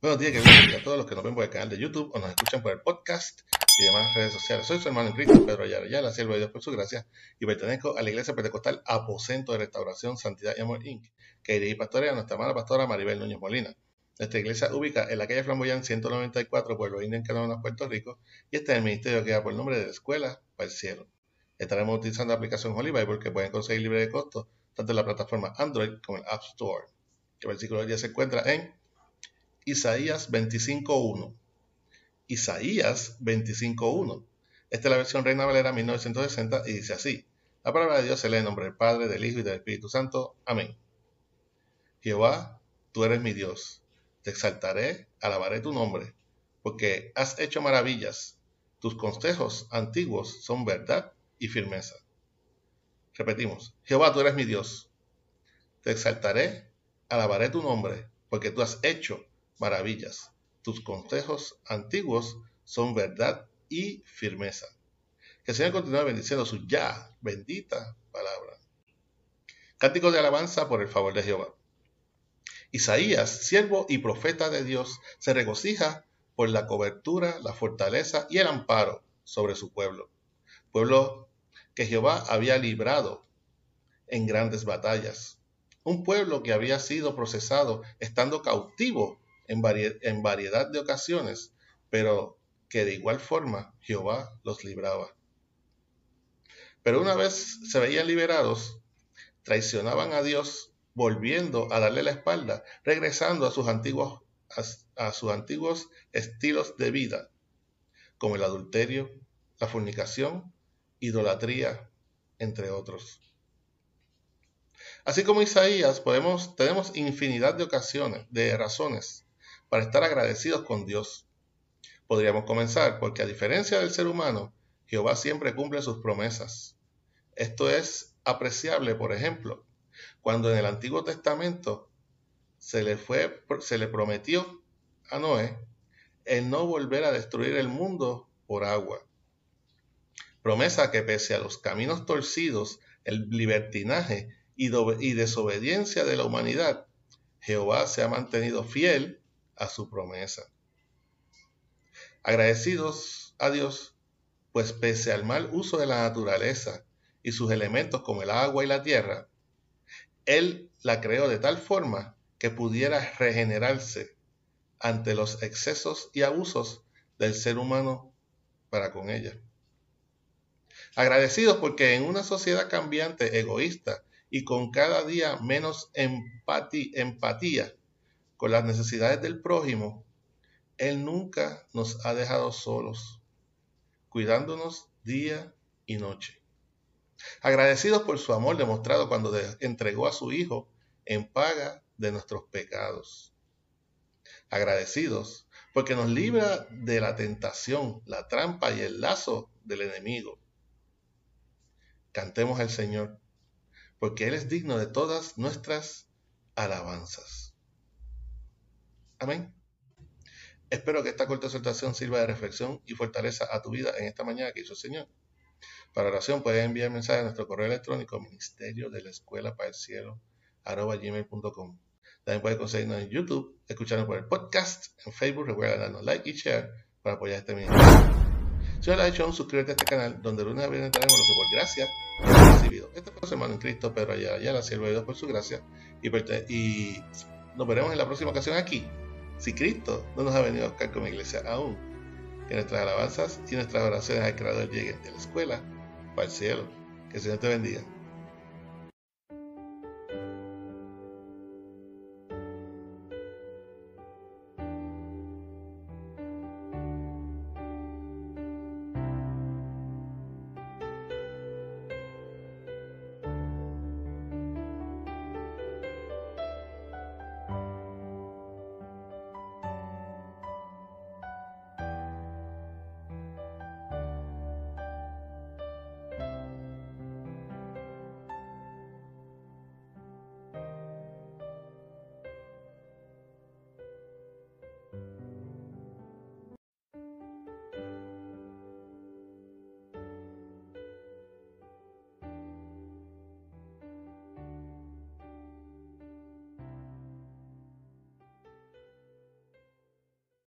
Buenos días, que a todos los que nos ven por el canal de YouTube o nos escuchan por el podcast y demás redes sociales. Soy su hermano en Cristo, Pedro Ayala, siervo de Dios por su gracia, y pertenezco a la Iglesia Pentecostal Aposento de Restauración, Santidad y Amor Inc., que dirige pastorea a nuestra amada pastora Maribel Núñez Molina. Nuestra iglesia ubica en la calle Flamboyán 194, Pueblo Indio, en Canadá, Puerto Rico, y este es el ministerio que da por el nombre de la Escuela para el Cielo. Estaremos utilizando la aplicación Holy Bible que pueden conseguir libre de costo tanto en la plataforma Android como en el App Store. El versículo día se encuentra en Isaías 25.1. Isaías 25.1. Esta es la versión Reina Valera 1960 y dice así. La palabra de Dios se lee en nombre del Padre, del Hijo y del Espíritu Santo. Amén. Jehová, tú eres mi Dios. Te exaltaré, alabaré tu nombre, porque has hecho maravillas. Tus consejos antiguos son verdad y firmeza. Repetimos, Jehová, tú eres mi Dios. Te exaltaré, alabaré tu nombre, porque tú has hecho maravillas. Tus consejos antiguos son verdad y firmeza. Que el Señor continúe bendiciendo su ya bendita palabra. Cántico de alabanza por el favor de Jehová. Isaías, siervo y profeta de Dios, se regocija por la cobertura, la fortaleza y el amparo sobre su pueblo. Pueblo que Jehová había librado en grandes batallas. Un pueblo que había sido procesado estando cautivo en, variedad de ocasiones, pero que de igual forma Jehová los libraba. Pero una vez se veían liberados, traicionaban a Dios, volviendo a darle la espalda, regresando a sus antiguos, a sus antiguos estilos de vida, como el adulterio, la fornicación, idolatría, entre otros. Así como Isaías, podemos, tenemos infinidad de ocasiones, de razones para estar agradecidos con Dios. Podríamos comenzar porque a diferencia del ser humano, Jehová siempre cumple sus promesas. Esto es apreciable, por ejemplo, cuando en el Antiguo Testamento se le, fue, se le prometió a Noé el no volver a destruir el mundo por agua. Promesa que pese a los caminos torcidos, el libertinaje y, y desobediencia de la humanidad, Jehová se ha mantenido fiel a su promesa. Agradecidos a Dios, pues pese al mal uso de la naturaleza y sus elementos como el agua y la tierra, Él la creó de tal forma que pudiera regenerarse ante los excesos y abusos del ser humano para con ella. Agradecidos porque en una sociedad cambiante, egoísta y con cada día menos empatía, con las necesidades del prójimo, Él nunca nos ha dejado solos, cuidándonos día y noche. Agradecidos por su amor demostrado cuando entregó a su Hijo en paga de nuestros pecados. Agradecidos porque nos libra de la tentación, la trampa y el lazo del enemigo. Cantemos al Señor, porque Él es digno de todas nuestras alabanzas. Amén. Espero que esta corta exhortación sirva de reflexión y fortaleza a tu vida en esta mañana que hizo el Señor. Para oración puedes enviar mensaje a nuestro correo electrónico ministerio de la escuela para el cielo gmail.com. También puedes conseguirnos en YouTube, escucharnos por el podcast, en Facebook, recuerda darnos like y share para apoyar este ministerio. Si no lo has hecho suscríbete a este canal, donde lunes a viernes traemos lo que por gracia hemos recibido. Este fue su hermano en Cristo, pero allá, la sierva de Dios por su gracia. Y nos veremos en la próxima ocasión aquí, si Cristo no nos ha venido a buscar como iglesia aún, que nuestras alabanzas y nuestras oraciones al Creador lleguen de la escuela para el cielo. Que el Señor te bendiga.